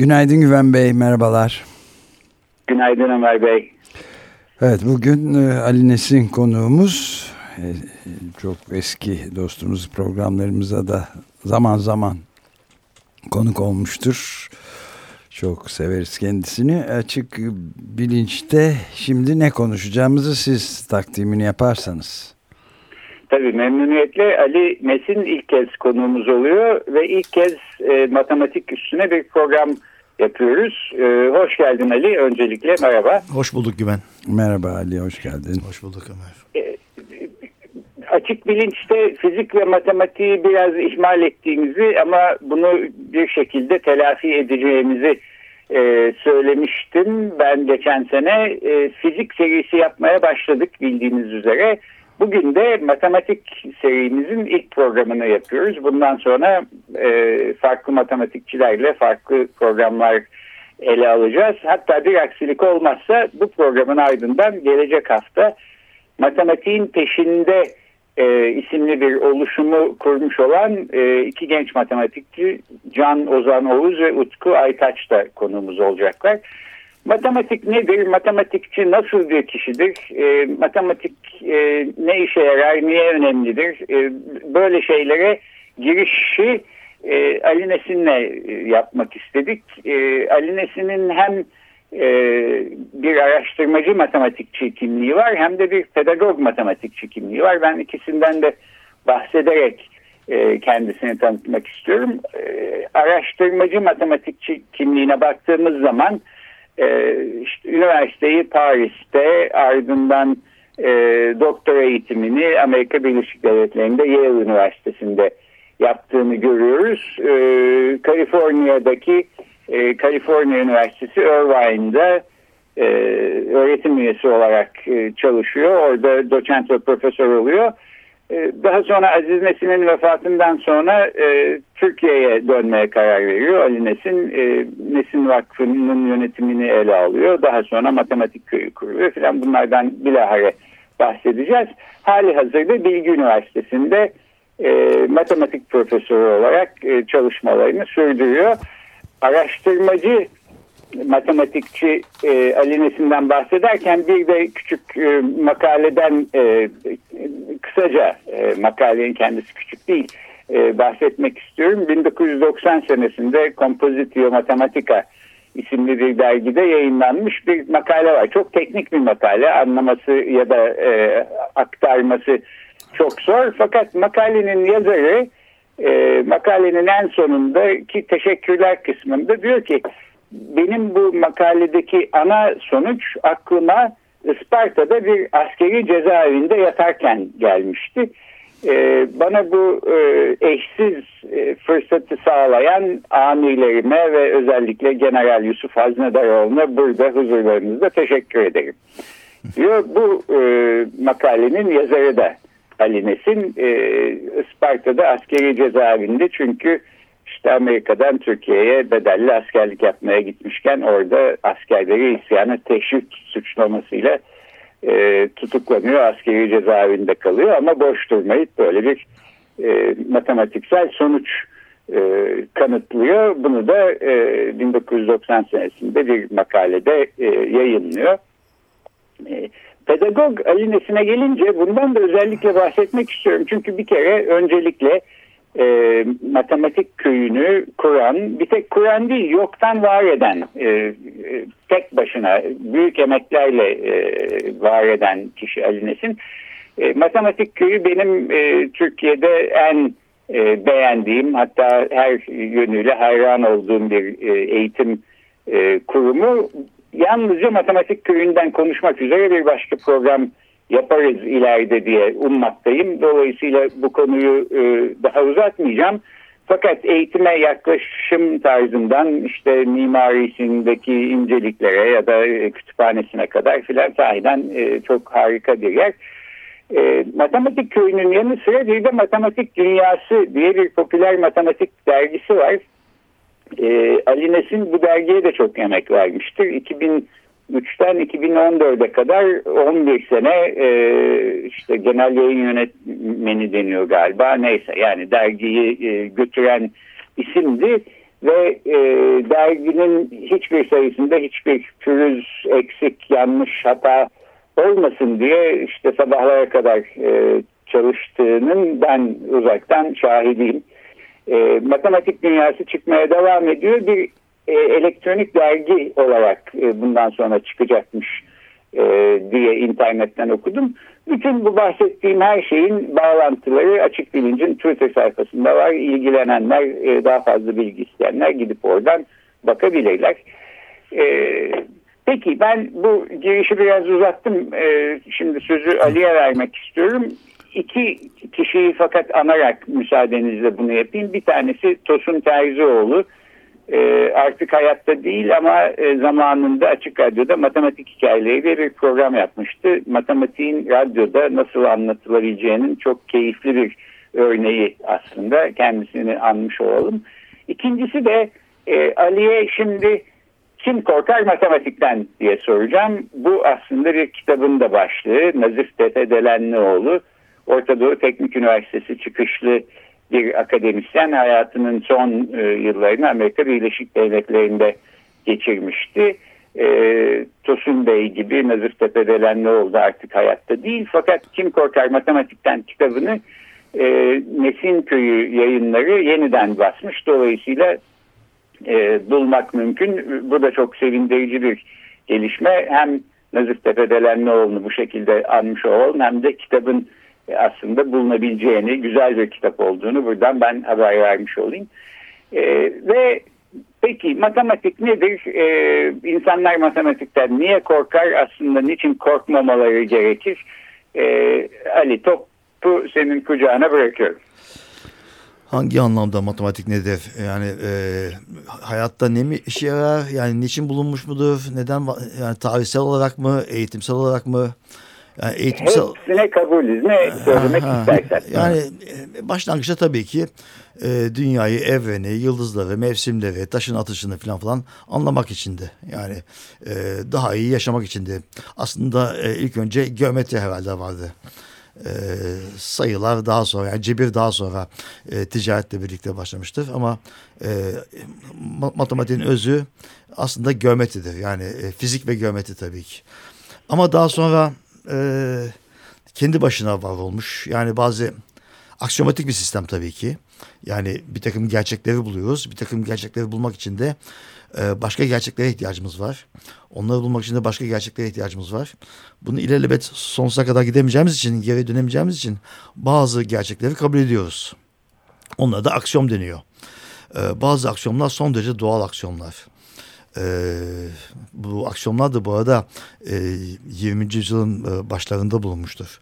Günaydın Güven Bey, merhabalar. Günaydın Ömer Bey. Evet, bugün e, Ali Nesin konuğumuz. E, çok eski dostumuz programlarımıza da zaman zaman konuk olmuştur. Çok severiz kendisini. Açık bilinçte şimdi ne konuşacağımızı siz takdimini yaparsanız. Tabii memnuniyetle Ali Nesin ilk kez konuğumuz oluyor ve ilk kez e, matematik üstüne bir program yapıyoruz. E, hoş geldin Ali öncelikle merhaba. Hoş bulduk Güven. Merhaba Ali hoş geldin. Hoş bulduk Ömer. E, açık bilinçte fizik ve matematiği biraz ihmal ettiğimizi ama bunu bir şekilde telafi edeceğimizi e, söylemiştim. Ben geçen sene e, fizik serisi yapmaya başladık bildiğiniz üzere. Bugün de matematik serimizin ilk programını yapıyoruz. Bundan sonra e, farklı matematikçilerle farklı programlar ele alacağız. Hatta bir aksilik olmazsa bu programın ardından gelecek hafta matematiğin peşinde e, isimli bir oluşumu kurmuş olan e, iki genç matematikçi Can Ozan Oğuz ve Utku Aytaç da konuğumuz olacaklar. Matematik nedir? Matematikçi nasıl bir kişidir? E, matematik e, ne işe yarar? Niye önemlidir? E, böyle şeylere girişi e, Ali Nesin'le yapmak istedik. E, Ali Nesin'in hem e, bir araştırmacı matematikçi kimliği var hem de bir pedagog matematikçi kimliği var. Ben ikisinden de bahsederek e, kendisini tanıtmak istiyorum. E, araştırmacı matematikçi kimliğine baktığımız zaman e, işte üniversiteyi Paris'te ardından e, doktora eğitimini Amerika Birleşik Devletleri'nde Yale Üniversitesi'nde yaptığını görüyoruz. E, Kaliforniya'daki e, Kaliforniya Üniversitesi Irvine'da e, öğretim üyesi olarak e, çalışıyor. Orada doçent ve profesör oluyor. E, daha sonra Aziz Nesin'in vefatından sonra e, Türkiye'ye dönmeye karar veriyor. Ali Nesin, e, Nesin Vakfı'nın yönetimini ele alıyor. Daha sonra matematik köyü kuruyor filan. Bunlardan bilahare bahsedeceğiz. Hali hazırda Bilgi Üniversitesi'nde e, matematik profesörü olarak e, çalışmalarını sürdürüyor araştırmacı matematikçi e, Ali Nesin'den bahsederken bir de küçük e, makaleden e, kısaca e, makalenin kendisi küçük değil e, bahsetmek istiyorum. 1990 senesinde Compositio Matematica isimli bir dergide yayınlanmış bir makale var. Çok teknik bir makale anlaması ya da e, aktarması çok zor fakat makalenin yazarı e, makalenin en sonundaki teşekkürler kısmında diyor ki benim bu makaledeki ana sonuç aklıma Isparta'da bir askeri cezaevinde yatarken gelmişti. Ee, bana bu e, eşsiz e, fırsatı sağlayan amirlerime ve özellikle General Yusuf Haznedaroğlu'na burada huzurlarınızda teşekkür ederim. Diyor bu e, makalenin yazarı da Ali Nesin e, Isparta'da askeri cezaevinde çünkü işte Amerika'dan Türkiye'ye bedelli askerlik yapmaya gitmişken orada askerleri isyana teşvik suçlamasıyla e, tutuklanıyor. Askeri cezaevinde kalıyor ama boş durmayıp böyle bir e, matematiksel sonuç e, kanıtlıyor. Bunu da e, 1990 senesinde bir makalede e, yayınlıyor. E, Pedagog Ali Nesin'e gelince bundan da özellikle bahsetmek istiyorum. Çünkü bir kere öncelikle e, matematik köyünü kuran, bir tek kuran değil yoktan var eden, e, e, tek başına büyük emeklerle e, var eden kişi Ali Nesin. E, matematik köyü benim e, Türkiye'de en e, beğendiğim hatta her yönüyle hayran olduğum bir e, eğitim e, kurumu yalnızca matematik köyünden konuşmak üzere bir başka program yaparız ileride diye ummaktayım. Dolayısıyla bu konuyu e, daha uzatmayacağım. fakat eğitime yaklaşım tarzından işte mimarisindeki inceliklere ya da kütüphanesine kadar filan sahiden e, çok harika bir yer. E, matematik köyünün yanı sıra bir de matematik dünyası diye bir popüler matematik dergisi var. E, Ali Nesin bu dergiye de çok emek vermiştir. 2003'ten 2014'e kadar 11 sene e, işte genel yayın yönetmeni deniyor galiba. Neyse yani dergiyi e, götüren isimdi ve e, derginin hiçbir sayısında hiçbir pürüz, eksik, yanlış, hata olmasın diye işte sabahlara kadar e, çalıştığının ben uzaktan şahidiyim. E, matematik dünyası çıkmaya devam ediyor. Bir e, elektronik dergi olarak e, bundan sonra çıkacakmış e, diye internetten okudum. Bütün bu bahsettiğim her şeyin bağlantıları Açık Bilinc'in Twitter sayfasında var. İlgilenenler, e, daha fazla bilgi isteyenler gidip oradan bakabilirler. E, peki ben bu girişi biraz uzattım. E, şimdi sözü Ali'ye vermek istiyorum. İki kişiyi fakat anarak müsaadenizle bunu yapayım. Bir tanesi Tosun Terzioğlu e, artık hayatta değil ama e, zamanında Açık Radyo'da matematik hikayeleriyle bir program yapmıştı. Matematiğin radyoda nasıl anlatılabileceğinin çok keyifli bir örneği aslında kendisini anmış olalım. İkincisi de e, Ali'ye şimdi kim korkar matematikten diye soracağım. Bu aslında bir kitabın da başlığı. Nazif Tete Delenlioğlu Orta Doğu Teknik Üniversitesi çıkışlı bir akademisyen hayatının son e, yıllarını Amerika Birleşik Devletleri'nde geçirmişti. E, Tosun Bey gibi Nazır Tepe'delenli oldu artık hayatta değil. Fakat Kim Korkar Matematikten kitabını e, Nesin Köyü yayınları yeniden basmış. Dolayısıyla e, bulmak mümkün. Bu da çok sevindirici bir gelişme. Hem Nazif Tepe'delenlioğlu'nu bu şekilde anmış olalım hem de kitabın aslında bulunabileceğini, güzel bir kitap olduğunu buradan ben haber vermiş olayım. E, ve peki matematik nedir? E, insanlar matematikten niye korkar? Aslında niçin korkmamaları gerekir? E, Ali topu senin kucağına bırakıyorum. Hangi anlamda matematik nedir? Yani e, hayatta ne mi işe yarar? Yani niçin bulunmuş mudur? Neden? Yani tarihsel olarak mı? Eğitimsel olarak mı? Yani eğitimsel... Hepsine kabulüz. Ne söylemek Aha, istersen. Yani e, başlangıçta tabii ki e, dünyayı, evreni, yıldızları, mevsimleri, taşın atışını falan falan anlamak içindi. Yani e, daha iyi yaşamak içindi. Aslında e, ilk önce geometri herhalde vardı. E, sayılar daha sonra yani cebir daha sonra e, ticaretle birlikte başlamıştır ama e, matematiğin özü aslında geometridir yani e, fizik ve geometri tabii ki ama daha sonra e, kendi başına var olmuş. Yani bazı aksiomatik bir sistem tabii ki. Yani bir takım gerçekleri buluyoruz. Bir takım gerçekleri bulmak için de e, başka gerçeklere ihtiyacımız var. Onları bulmak için de başka gerçeklere ihtiyacımız var. Bunu ilelebet sonsuza kadar gidemeyeceğimiz için, geri dönemeyeceğimiz için bazı gerçekleri kabul ediyoruz. Onlara da aksiyom deniyor. E, bazı aksiyomlar son derece doğal aksiyomlar. E, bu akşamlar da bu arada e, 20. yüzyılın e, başlarında bulunmuştur.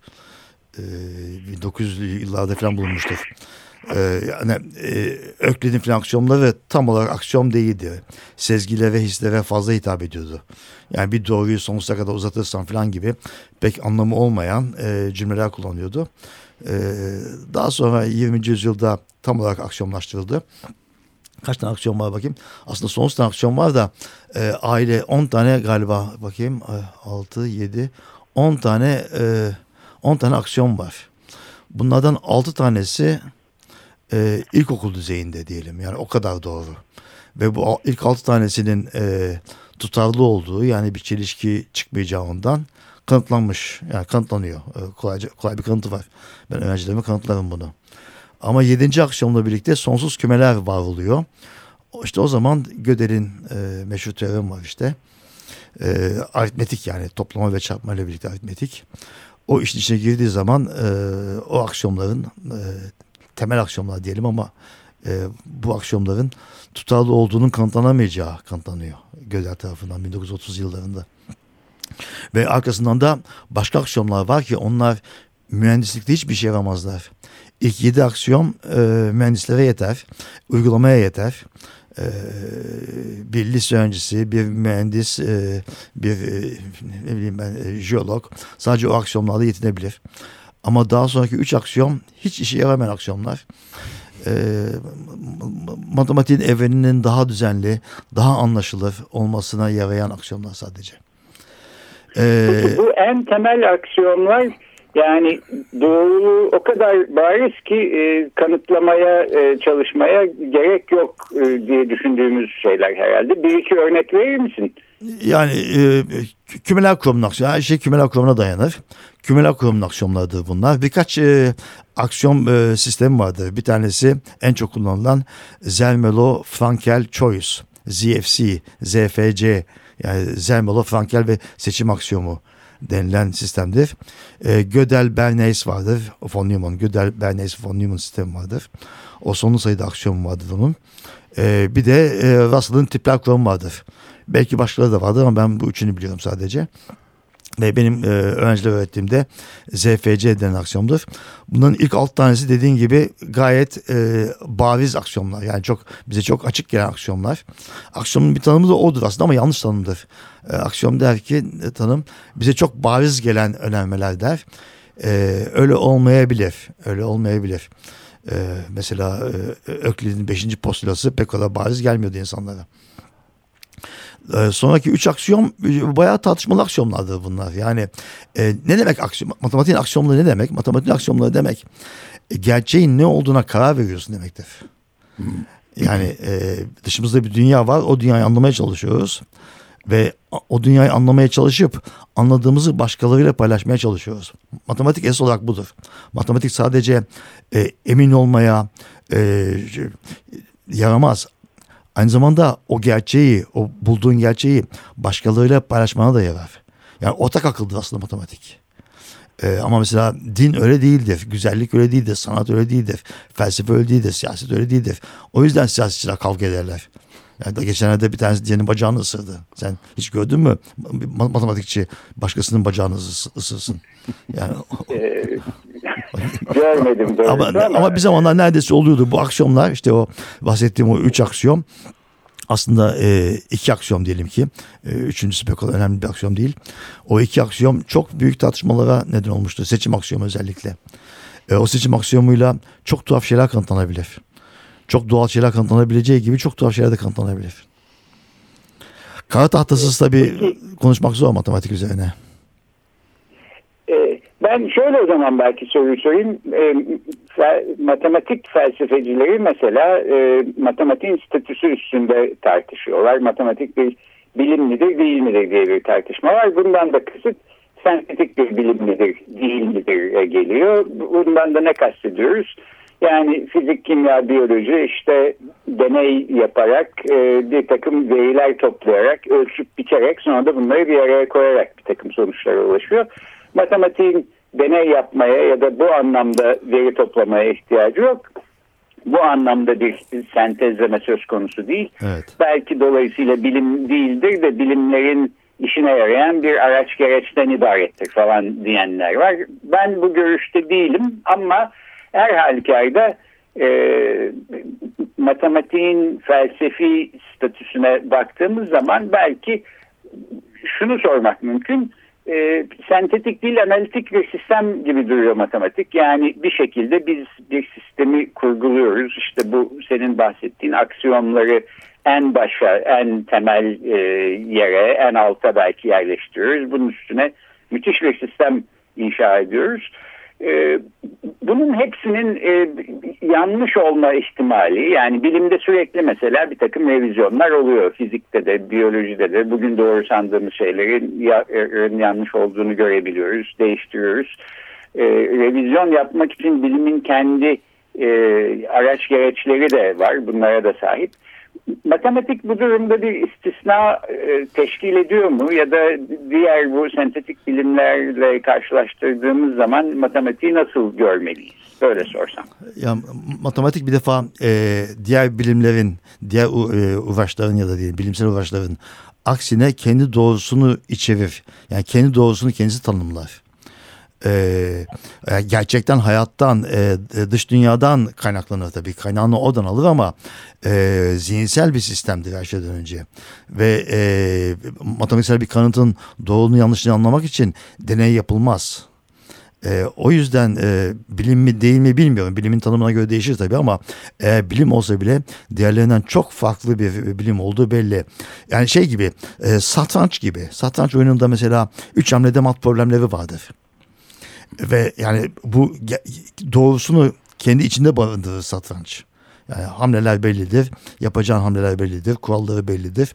E, 1900'lü yıllarda falan bulunmuştur. Ee, yani e, Öklid'in falan aksiyonları tam olarak aksiyon değildi. Sezgilere hislere fazla hitap ediyordu. Yani bir doğruyu sonsuza kadar uzatırsan falan gibi pek anlamı olmayan e, cümleler kullanıyordu. E, daha sonra 20. yüzyılda tam olarak aksiyonlaştırıldı kaç tane aksiyon var bakayım. Aslında son tane aksiyon var da e, aile 10 tane galiba bakayım 6 7 10 tane e, 10 tane aksiyon var. Bunlardan 6 tanesi e, ilkokul düzeyinde diyelim. Yani o kadar doğru. Ve bu ilk 6 tanesinin e, tutarlı olduğu yani bir çelişki çıkmayacağından kanıtlanmış. Yani kanıtlanıyor. E, kolayca, kolay bir kanıtı var. Ben öğrencilerime kanıtlarım bunu. Ama yedinci akşamla birlikte sonsuz kümeler var oluyor. İşte o zaman Gödel'in e, meşhur teoremi var işte. E, aritmetik yani toplama ve çarpma ile birlikte aritmetik. O işin içine girdiği zaman e, o aksiyonların e, temel aksiyonlar diyelim ama e, bu aksiyonların tutarlı olduğunun kanıtlanamayacağı kanıtlanıyor Gödel tarafından 1930 yıllarında. Ve arkasından da başka aksiyonlar var ki onlar mühendislikte hiçbir şey yaramazlar İlk yedi aksiyon e, mühendislere yeter, uygulamaya yeter. E, bir lise öncesi, bir mühendis, e, bir e, ne bileyim ben e, jeolog sadece o aksiyonlarla yetinebilir. Ama daha sonraki üç aksiyon hiç işe yaramayan aksiyonlar. E, matematiğin evreninin daha düzenli, daha anlaşılır olmasına yarayan aksiyonlar sadece. Ee, bu en temel aksiyonlar yani doğruluğu o kadar bariz ki e, kanıtlamaya e, çalışmaya gerek yok e, diye düşündüğümüz şeyler herhalde. Bir iki örnek verir misin? Yani e, kümüler kurumun aksiyonu her şey kümüler kurumuna dayanır. Kümüler kurumun aksiyonlarıdır bunlar. Birkaç e, aksiyon e, sistemi vardır. Bir tanesi en çok kullanılan Zermelo-Frankel Choice. ZFC, ZFC yani Zermelo-Frankel ve seçim aksiyomu denilen sistemdir. E, Gödel-Bernays vardır. Von Neumann, Gödel-Bernays von Neumann sistemi vardır. O sonlu sayıda aksiyon vardır onun. E, bir de e, Russell'ın tipler kuramı vardır. Belki başkaları da vardır ama ben bu üçünü biliyorum sadece. Ve benim e, öğrenciler öğrettiğimde ZFC denen aksiyondur. Bunların ilk alt tanesi dediğin gibi gayet e, bariz aksiyonlar. Yani çok bize çok açık gelen aksiyonlar. Aksiyonun bir tanımı da odur aslında ama yanlış tanımdır. E, aksiyon der ki e, tanım bize çok bariz gelen önermeler der. E, öyle olmayabilir. Öyle olmayabilir. E, mesela e, Öklid'in 5. postulası pek kadar bariz gelmiyordu insanlara. E, sonraki üç aksiyon bayağı tartışmalı aksiyonlardır bunlar. Yani e, ne demek aksiyon? Matematiğin aksiyonları ne demek? Matematiğin aksiyonları demek e, gerçeğin ne olduğuna karar veriyorsun demektir. Yani e, dışımızda bir dünya var. O dünyayı anlamaya çalışıyoruz. Ve o dünyayı anlamaya çalışıp anladığımızı başkalarıyla paylaşmaya çalışıyoruz. Matematik esas olarak budur. Matematik sadece e, emin olmaya e, yaramaz. Aynı zamanda o gerçeği, o bulduğun gerçeği başkalarıyla paylaşmana da yarar. Yani ortak akıldır aslında matematik. Ee, ama mesela din öyle değildir, güzellik öyle değildir, sanat öyle değildir, felsefe öyle değildir, siyaset öyle değildir. O yüzden siyasetçiler kavga ederler. Yani da geçenlerde bir tanesi diğerinin bacağını ısırdı. Sen hiç gördün mü matematikçi başkasının bacağını ısırsın? Yani Görmedim ama, ama, ama bir zamanlar neredeyse oluyordu bu aksiyonlar işte o bahsettiğim o üç aksiyon aslında e, iki aksiyon diyelim ki e, üçüncüsü pek önemli bir aksiyon değil. O iki aksiyon çok büyük tartışmalara neden olmuştu. Seçim aksiyonu özellikle. E, o seçim aksiyonuyla çok tuhaf şeyler kanıtlanabilir. Çok doğal şeyler kanıtlanabileceği gibi çok tuhaf şeyler de kanıtlanabilir. Kara tahtasız tabii konuşmak zor matematik üzerine. Ben şöyle o zaman belki soruyu sorayım. E, fe, matematik felsefecileri mesela e, matematiğin statüsü üstünde tartışıyorlar. Matematik bir bilim midir değil midir diye bir tartışma var. Bundan da kısıt sentetik bir bilim midir değil midir e, geliyor. Bundan da ne kastediyoruz? Yani fizik, kimya, biyoloji işte deney yaparak e, bir takım veriler toplayarak, ölçüp biçerek sonra da bunları bir araya koyarak bir takım sonuçlara ulaşıyor matematiğin deney yapmaya ya da bu anlamda veri toplamaya ihtiyacı yok. Bu anlamda bir sentezleme söz konusu değil. Evet. Belki dolayısıyla bilim değildir de bilimlerin işine yarayan bir araç gereçten ibarettir falan diyenler var. Ben bu görüşte değilim ama her halükarda e, matematiğin felsefi statüsüne baktığımız zaman belki şunu sormak mümkün e, sentetik değil analitik bir sistem gibi duruyor matematik. Yani bir şekilde biz bir sistemi kurguluyoruz. İşte bu senin bahsettiğin aksiyonları en başa, en temel e, yere, en alta belki yerleştiriyoruz. Bunun üstüne müthiş bir sistem inşa ediyoruz. E, bunun hepsinin e, yanlış olma ihtimali yani bilimde sürekli mesela bir takım revizyonlar oluyor. Fizikte de biyolojide de bugün doğru sandığımız şeylerin ya, e, yanlış olduğunu görebiliyoruz, değiştiriyoruz. E, revizyon yapmak için bilimin kendi e, araç gereçleri de var. Bunlara da sahip matematik bu durumda bir istisna e, teşkil ediyor mu ya da diğer bu sentetik bilimlerle karşılaştırdığımız zaman matematiği nasıl görmeliyiz? Böyle sorsam. Ya matematik bir defa e, diğer bilimlerin, diğer e, uğraşların ya da diye bilimsel uğraşların aksine kendi doğrusunu içerir. Yani kendi doğrusunu kendisi tanımlar. E, gerçekten hayattan e, dış dünyadan kaynaklanır tabii kaynağını odan alır ama e, zihinsel bir sistemdir her şeyden önce ve e, matematiksel bir kanıtın doğruluğunu yanlışlığını anlamak için deney yapılmaz. E, o yüzden e, bilim mi değil mi bilmiyorum. Bilimin tanımına göre değişir tabii ama e, bilim olsa bile diğerlerinden çok farklı bir bilim olduğu belli. Yani şey gibi e, satranç gibi. Satranç oyununda mesela üç hamlede mat problemleri vardır. Ve yani bu doğrusunu kendi içinde barındırır satranç. Yani hamleler bellidir, yapacağın hamleler bellidir, kuralları bellidir.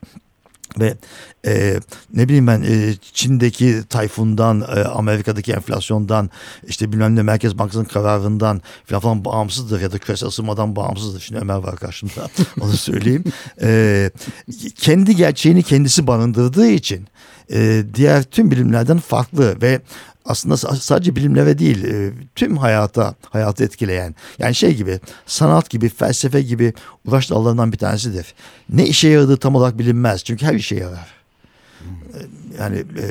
Ve e, ne bileyim ben e, Çin'deki tayfundan, e, Amerika'daki enflasyondan, işte bilmem ne Merkez Bankası'nın kararından falan bağımsızdır ya da küresel ısınmadan bağımsızdır. Şimdi Ömer var karşımda onu söyleyeyim. E, kendi gerçeğini kendisi barındırdığı için e, diğer tüm bilimlerden farklı ve aslında sadece bilimlere değil e, tüm hayata hayatı etkileyen yani şey gibi sanat gibi felsefe gibi uğraş dallarından bir tanesidir. Ne işe yaradığı tam olarak bilinmez çünkü her işe yarar. E, yani, e,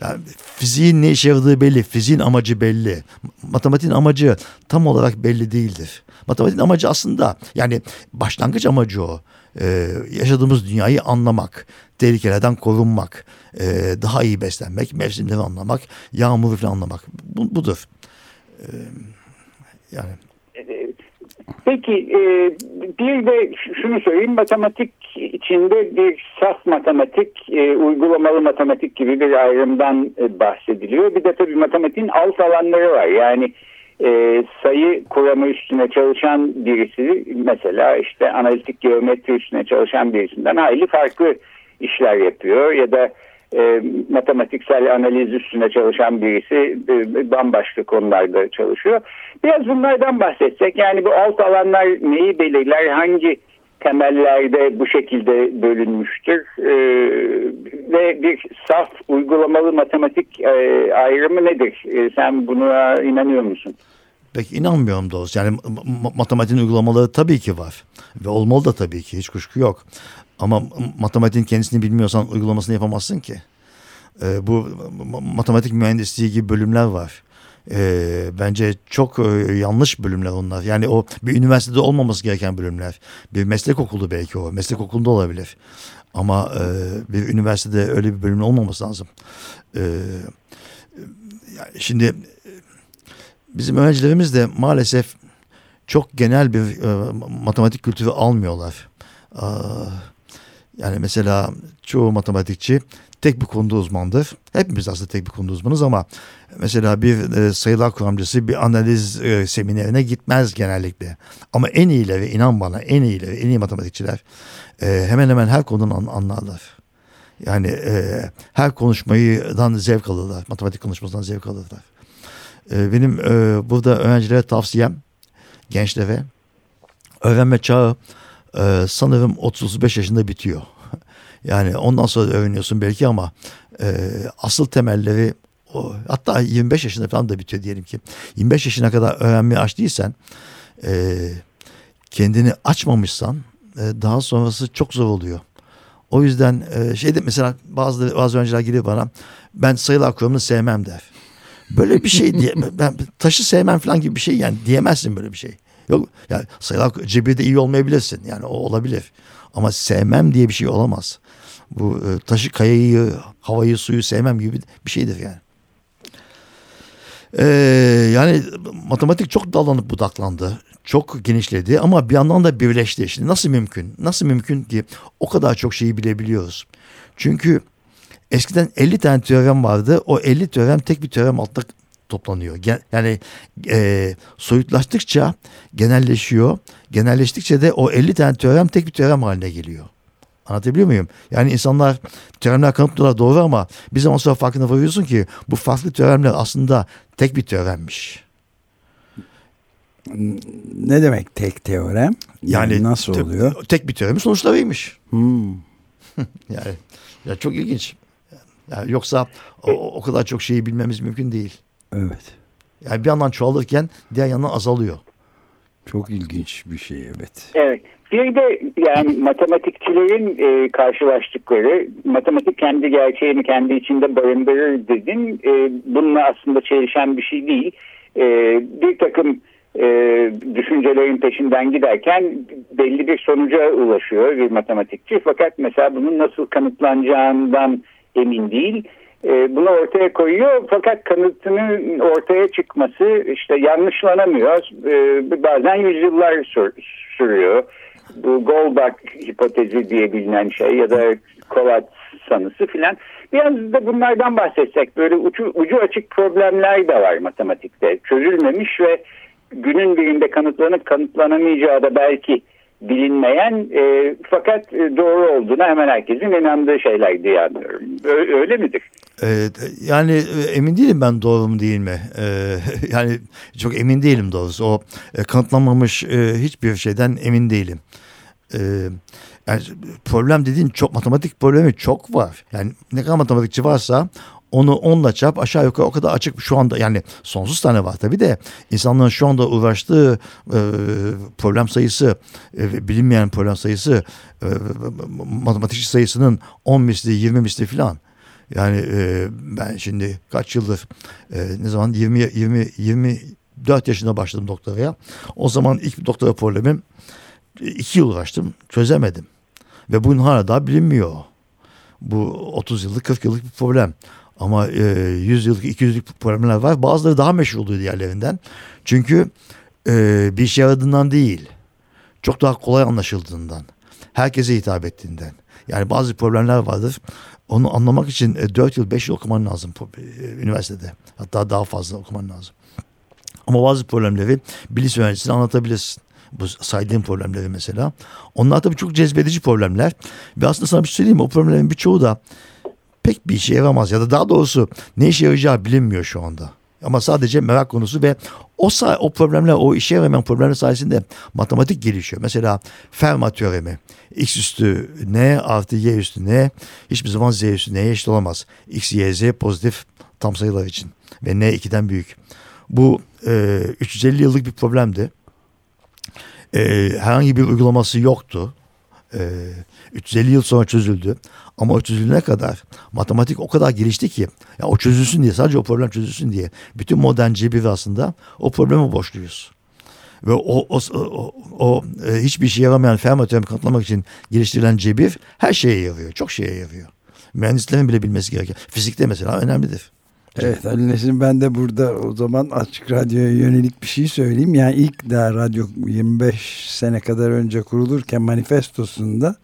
yani fiziğin ne işe yaradığı belli, fiziğin amacı belli. Matematiğin amacı tam olarak belli değildir. Matematiğin amacı aslında yani başlangıç amacı o. Ee, yaşadığımız dünyayı anlamak, tehlikelerden korunmak, e, daha iyi beslenmek, mevsimleri anlamak, yağmuru falan anlamak. Bu, budur. E, yani. Peki e, bir de şunu söyleyeyim matematik içinde bir saf matematik, e, uygulamalı matematik gibi bir ayrımdan e, bahsediliyor. Bir de tabii matematiğin alt alanları var. Yani e, sayı kuramı üstüne çalışan birisi mesela işte analitik geometri üstüne çalışan birisinden hayli farklı işler yapıyor ya da e, matematiksel analiz üstüne çalışan birisi e, bambaşka konularda çalışıyor. Biraz bunlardan bahsetsek yani bu alt alanlar neyi belirler hangi temellerde bu şekilde bölünmüştür e, ve bir saf uygulamalı matematik e, ayrımı nedir? E, sen buna inanıyor musun? Pek inanmıyorum doğrusu. Yani matematiğin uygulamaları tabii ki var. Ve olmalı da tabii ki. Hiç kuşku yok. Ama matematiğin kendisini bilmiyorsan uygulamasını yapamazsın ki. E, bu matematik mühendisliği gibi bölümler var. E, bence çok e, yanlış bölümler onlar. Yani o bir üniversitede olmaması gereken bölümler. Bir meslek okulu belki o. Meslek okulunda olabilir. Ama e, bir üniversitede öyle bir bölüm olmaması lazım. E, şimdi bizim öğrencilerimiz de maalesef çok genel bir e, matematik kültürü almıyorlar. E, yani mesela çoğu matematikçi tek bir konuda uzmandır. Hepimiz aslında tek bir konuda uzmanız ama mesela bir e, sayılar kuramcısı bir analiz e, seminerine gitmez genellikle. Ama en iyileri inan bana en iyileri en iyi matematikçiler e, hemen hemen her konudan anlarlar. Yani her konuşmayıdan zevk alırlar. Matematik konuşmasından zevk alırlar. Benim burada öğrencilere tavsiyem gençlere öğrenme çağı e, sanırım 30-35 yaşında bitiyor. Yani ondan sonra öğreniyorsun belki ama e, asıl temelleri o, hatta 25 yaşında falan da bitiyor diyelim ki. 25 yaşına kadar öğrenmeye aç değilsen e, kendini açmamışsan e, daha sonrası çok zor oluyor. O yüzden e, şeyde mesela bazı bazı öğrenciler geliyor bana ben sayılar kuramını sevmem der. Böyle bir şey diye ben taşı sevmem falan gibi bir şey yani diyemezsin böyle bir şey. Yok yani sayılar cebirde iyi olmayabilirsin yani o olabilir. Ama sevmem diye bir şey olamaz. Bu e, taşı kayayı, havayı, suyu sevmem gibi bir şeydir yani. Ee, yani matematik çok dallanıp budaklandı. Çok genişledi ama bir yandan da birleşti. Şimdi nasıl mümkün? Nasıl mümkün ki o kadar çok şeyi bilebiliyoruz? Çünkü eskiden 50 tane teorem vardı. O 50 teorem tek bir teorem altında toplanıyor. Yani e, soyutlaştıkça genelleşiyor. Genelleştikçe de o 50 tane teorem tek bir teorem haline geliyor. Anlatabiliyor muyum? Yani insanlar teoremler kanıtlıyorlar doğru ama bir zaman sonra farkına varıyorsun ki bu farklı teoremler aslında tek bir teoremmiş. Ne demek tek teorem? Yani, yani nasıl te, oluyor? Tek bir teoremin sonuçlarıymış. Hmm. yani ya çok ilginç. Yani yoksa o, o kadar çok şeyi bilmemiz mümkün değil. Evet. Yani bir yandan çoğalırken diğer yandan azalıyor. Çok ilginç bir şey evet. Evet. Bir de yani matematikçilerin e, karşılaştıkları, matematik kendi gerçeğini kendi içinde barındırır dedin. E, bununla aslında çelişen bir şey değil. E, bir takım e, düşüncelerin peşinden giderken belli bir sonuca ulaşıyor bir matematikçi. Fakat mesela bunun nasıl kanıtlanacağından emin değil. E, bunu ortaya koyuyor fakat kanıtının ortaya çıkması işte yanlışlanamıyor. E, bazen yüzyıllar sür, sürüyor. Bu Goldbach hipotezi diye bilinen şey ya da Kovac sanısı filan. Biraz da bunlardan bahsetsek böyle ucu, ucu açık problemler de var matematikte. Çözülmemiş ve günün birinde kanıtlanıp kanıtlanamayacağı da belki bilinmeyen e, fakat doğru olduğuna hemen herkesin inandığı şeyler diye anlıyorum. Öyle, öyle midir? Evet, yani e, emin değilim ben doğru mu değil mi? Ee, yani çok emin değilim doğrusu. O e, kanıtlanmamış e, hiçbir şeyden emin değilim. Ee, yani problem dediğin çok matematik problemi çok var. Yani ne kadar matematikçi varsa onu onla çarp aşağı yukarı o kadar açık şu anda yani sonsuz tane var tabii de insanların şu anda uğraştığı e, problem sayısı e, bilinmeyen problem sayısı e, matematikçi sayısının 10 misli 20 misli filan. Yani e, ben şimdi kaç yıldır e, ne zaman 20 20 24 yaşında başladım doktoraya. O zaman ilk doktora problemim iki yıl uğraştım çözemedim. Ve bugün hala daha bilinmiyor. Bu 30 yıllık 40 yıllık bir problem. Ama e, 100 yıllık 200 yıllık problemler var. Bazıları daha meşhur oluyor diğerlerinden. Çünkü e, bir şey yaradığından değil. Çok daha kolay anlaşıldığından. Herkese hitap ettiğinden. Yani bazı problemler vardır. Onu anlamak için 4 yıl 5 yıl okuman lazım üniversitede. Hatta daha fazla okuman lazım. Ama bazı problemleri bilis öğrencisine anlatabilirsin. Bu saydığım problemleri mesela. Onlar tabii çok cezbedici problemler. Ve aslında sana bir şey söyleyeyim mi? O problemlerin birçoğu da pek bir işe yaramaz. Ya da daha doğrusu ne işe yarayacağı bilinmiyor şu anda. Ama sadece merak konusu ve o o problemler, o işe yaramayan problemler sayesinde matematik gelişiyor. Mesela Fermat teoremi. X üstü N artı Y üstü N hiçbir zaman Z üstü N'ye eşit olamaz. X, Y, Z pozitif tam sayılar için ve N 2'den büyük. Bu e, 350 yıllık bir problemdi. E, herhangi bir uygulaması yoktu. E, 350 yıl sonra çözüldü. Ama o çözülene kadar matematik o kadar gelişti ki ya o çözülsün diye sadece o problem çözülsün diye bütün modern cebir aslında o problemi boşluyoruz. Ve o, o, o, o e, hiçbir işe yaramayan Fermat kanıtlamak için geliştirilen cebir her şeye yarıyor. Çok şeye yarıyor. Mühendislerin bile bilmesi gereken. Fizikte mesela önemlidir. Evet Ali Nesin ben de burada o zaman Açık Radyo'ya yönelik bir şey söyleyeyim. Yani ilk daha radyo 25 sene kadar önce kurulurken manifestosunda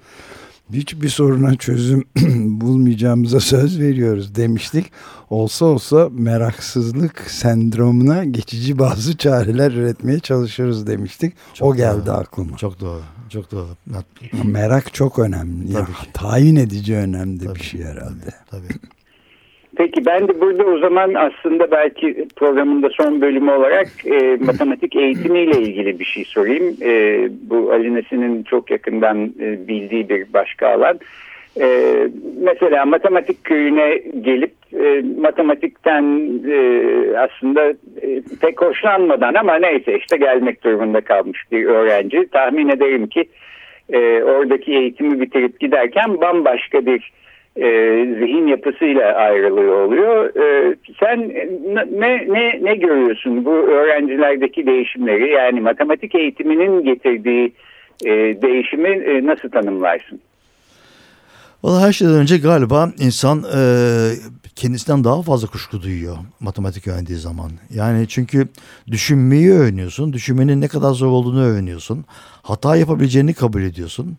hiçbir soruna çözüm bulmayacağımıza söz veriyoruz demiştik. Olsa olsa meraksızlık sendromuna geçici bazı çareler üretmeye çalışıyoruz demiştik. Çok o geldi doğru. aklıma. Çok doğru. Çok doğru. Merak çok önemli. Ya, tayin edici önemli Tabii. bir şey herhalde. Tabii. Peki ben de burada o zaman aslında belki programın da son bölümü olarak e, matematik eğitimiyle ilgili bir şey sorayım. E, bu Ali Nesin'in çok yakından e, bildiği bir başka alan. E, mesela matematik köyüne gelip e, matematikten e, aslında e, pek hoşlanmadan ama neyse işte gelmek durumunda kalmış bir öğrenci. Tahmin ederim ki e, oradaki eğitimi bitirip giderken bambaşka bir e, zihin yapısıyla ayrılıyor oluyor. E, sen ne, ne, ne görüyorsun bu öğrencilerdeki değişimleri yani matematik eğitiminin getirdiği e, değişimi e, nasıl tanımlarsın? Valla her şeyden önce galiba insan e, kendisinden daha fazla kuşku duyuyor matematik öğrendiği zaman. Yani çünkü düşünmeyi öğreniyorsun, düşünmenin ne kadar zor olduğunu öğreniyorsun. Hata yapabileceğini kabul ediyorsun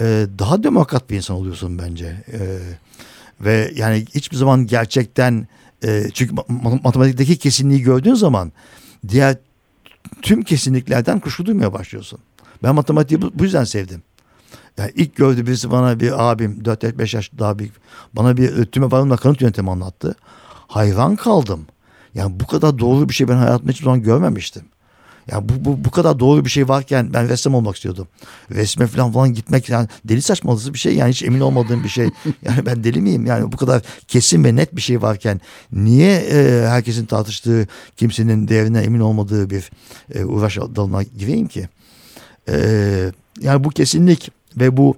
e, daha demokrat bir insan oluyorsun bence. E, ve yani hiçbir zaman gerçekten e, çünkü matematikteki kesinliği gördüğün zaman diğer tüm kesinliklerden kuşku duymaya başlıyorsun. Ben matematiği bu, bu yüzden sevdim. Yani ilk gördü birisi bana bir abim 4-5 yaş daha büyük bana bir tüme varımla kanıt yöntemi anlattı. Hayran kaldım. Yani bu kadar doğru bir şey ben hayatımda hiçbir zaman görmemiştim. Yani bu, bu, bu kadar doğru bir şey varken ben ressam olmak istiyordum. Resme falan falan gitmek yani deli saçmalısı bir şey yani hiç emin olmadığım bir şey. Yani ben deli miyim? Yani bu kadar kesin ve net bir şey varken niye e, herkesin tartıştığı kimsenin değerine emin olmadığı bir e, uğraş dalına gireyim ki? E, yani bu kesinlik ve bu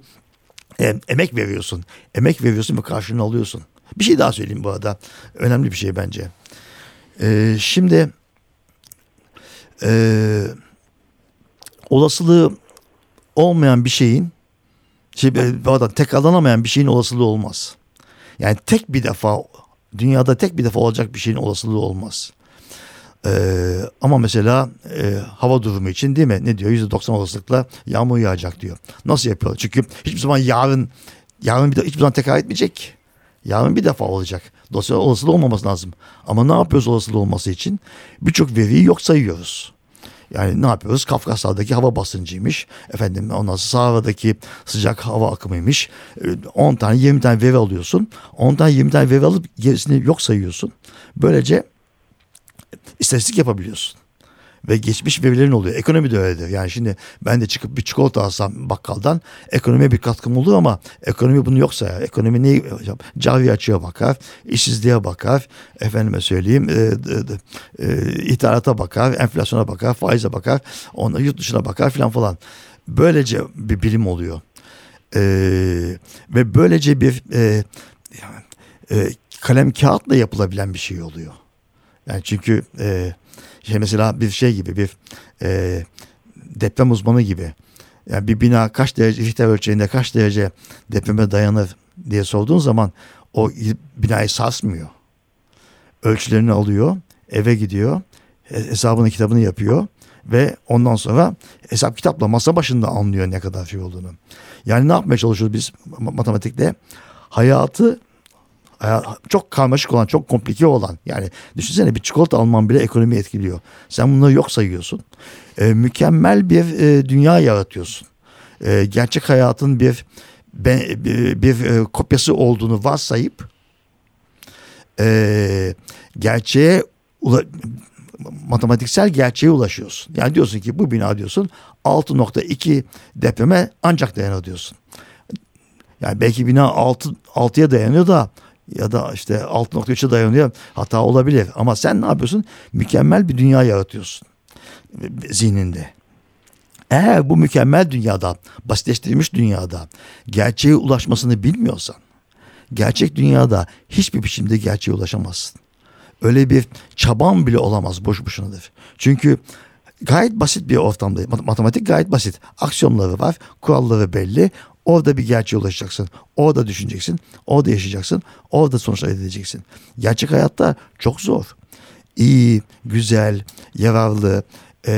e, emek veriyorsun. Emek veriyorsun ve karşılığını alıyorsun. Bir şey daha söyleyeyim bu arada. Önemli bir şey bence. E, şimdi e, olasılığı olmayan bir şeyin şey, pardon, tekrarlanamayan bir şeyin olasılığı olmaz. Yani tek bir defa dünyada tek bir defa olacak bir şeyin olasılığı olmaz. Ee, ama mesela e, hava durumu için değil mi? Ne diyor? %90 olasılıkla yağmur yağacak diyor. Nasıl yapıyor? Çünkü hiçbir zaman yarın yarın bir de hiçbir zaman tekrar etmeyecek. Yarın bir defa olacak. Dolayısıyla olasılığı olmaması lazım. Ama ne yapıyoruz olasılığı olması için? Birçok veriyi yok sayıyoruz. Yani ne yapıyoruz? Kafkaslardaki hava basıncıymış. Efendim ondan Sahara'daki sıcak hava akımıymış. 10 tane 20 tane veri alıyorsun. 10 tane 20 tane veri alıp gerisini yok sayıyorsun. Böylece istatistik yapabiliyorsun. Ve geçmiş verilerin oluyor. Ekonomi de öyledir. Yani şimdi ben de çıkıp bir çikolata alsam bakkaldan ekonomiye bir katkım olur ama ekonomi bunu yoksa ya. Ekonomi neyi? Cari açığa bakar, işsizliğe bakar, efendime söyleyeyim e, e, ithalata bakar, enflasyona bakar, faize bakar, ona yurt dışına bakar filan falan. Böylece bir bilim oluyor. E, ve böylece bir e, e, kalem kağıtla yapılabilen bir şey oluyor. Yani çünkü e, şey mesela bir şey gibi bir e, deprem uzmanı gibi. Yani bir bina kaç derece Richter ölçeğinde kaç derece depreme dayanır diye sorduğun zaman o binayı sarsmıyor. Ölçülerini alıyor, eve gidiyor, hesabını kitabını yapıyor ve ondan sonra hesap kitapla masa başında anlıyor ne kadar şey olduğunu. Yani ne yapmaya çalışıyoruz biz matematikte? Hayatı çok karmaşık olan, çok komplike olan yani düşünsene bir çikolata alman bile ekonomi etkiliyor. Sen bunları yok sayıyorsun. E, mükemmel bir e, dünya yaratıyorsun. E, gerçek hayatın bir bir, bir, bir e, kopyası olduğunu varsayıp e, gerçeğe matematiksel gerçeğe ulaşıyorsun. Yani diyorsun ki bu bina diyorsun 6.2 depreme ancak dayanır diyorsun. Yani belki bina 6 6'ya dayanıyor da ya da işte 6.3'e dayanıyor hata olabilir. Ama sen ne yapıyorsun? Mükemmel bir dünya yaratıyorsun zihninde. Eğer bu mükemmel dünyada, basitleştirilmiş dünyada gerçeğe ulaşmasını bilmiyorsan, gerçek dünyada hiçbir biçimde gerçeğe ulaşamazsın. Öyle bir çaban bile olamaz boş boşunadır. Çünkü gayet basit bir ortamda. Matematik gayet basit. Aksiyonları var, kuralları belli. Orada bir gerçeğe ulaşacaksın. Orada düşüneceksin. Orada yaşayacaksın. Orada sonuçlar elde edeceksin. Gerçek hayatta çok zor. İyi, güzel, yararlı, e,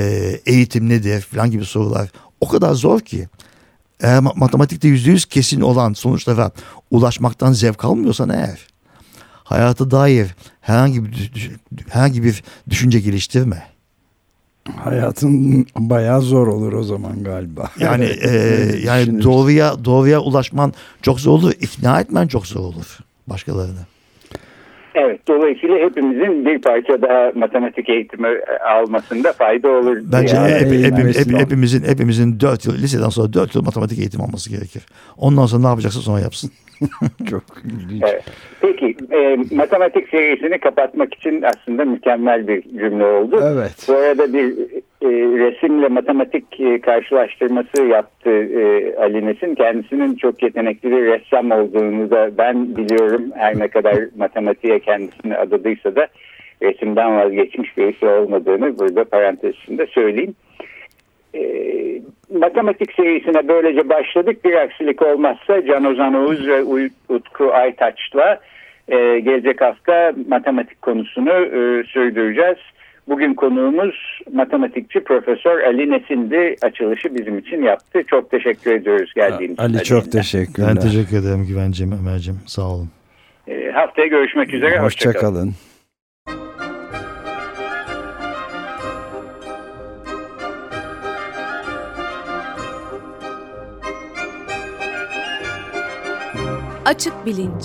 eğitim nedir falan gibi sorular o kadar zor ki. Eğer matematikte yüzde yüz kesin olan sonuçlara ulaşmaktan zevk almıyorsan eğer hayata dair herhangi bir herhangi bir düşünce geliştirme. Hayatın bayağı zor olur o zaman galiba. Yani e, yani doğruya doğruya ulaşman çok zor olur, ikna etmen çok zor olur başkalarını. Evet, dolayısıyla hepimizin bir parça daha matematik eğitimi e, almasında fayda olur. Bence yani. hep, hep, hep, hepimizin hepimizin 4 yıl liseden sonra 4 yıl matematik eğitimi alması gerekir. Ondan sonra ne yapacaksa sonra yapsın. Çok ilginç. Evet. Peki e, matematik serisini kapatmak için aslında mükemmel bir cümle oldu. Evet. Bu arada bir e, resimle matematik e, karşılaştırması yaptı e, Ali Nesin. Kendisinin çok yetenekli bir ressam olduğunu da ben biliyorum. Her ne kadar matematiğe kendisini adadıysa da resimden vazgeçmiş birisi olmadığını burada parantez içinde söyleyeyim. E, matematik serisine böylece başladık. Bir aksilik olmazsa Can Ozan Oğuz ve Utku Aytaç'la e, gelecek hafta matematik konusunu e, sürdüreceğiz. Bugün konuğumuz matematikçi Profesör Ali Nesin'di. Açılışı bizim için yaptı. Çok teşekkür ediyoruz geldiğiniz için. Ali, Ali çok teşekkürler. Ben teşekkür ederim Güvencim, Ömer'cim. Sağ olun. E, haftaya görüşmek üzere. Hoşçakalın. Hoşça Açık Bilinç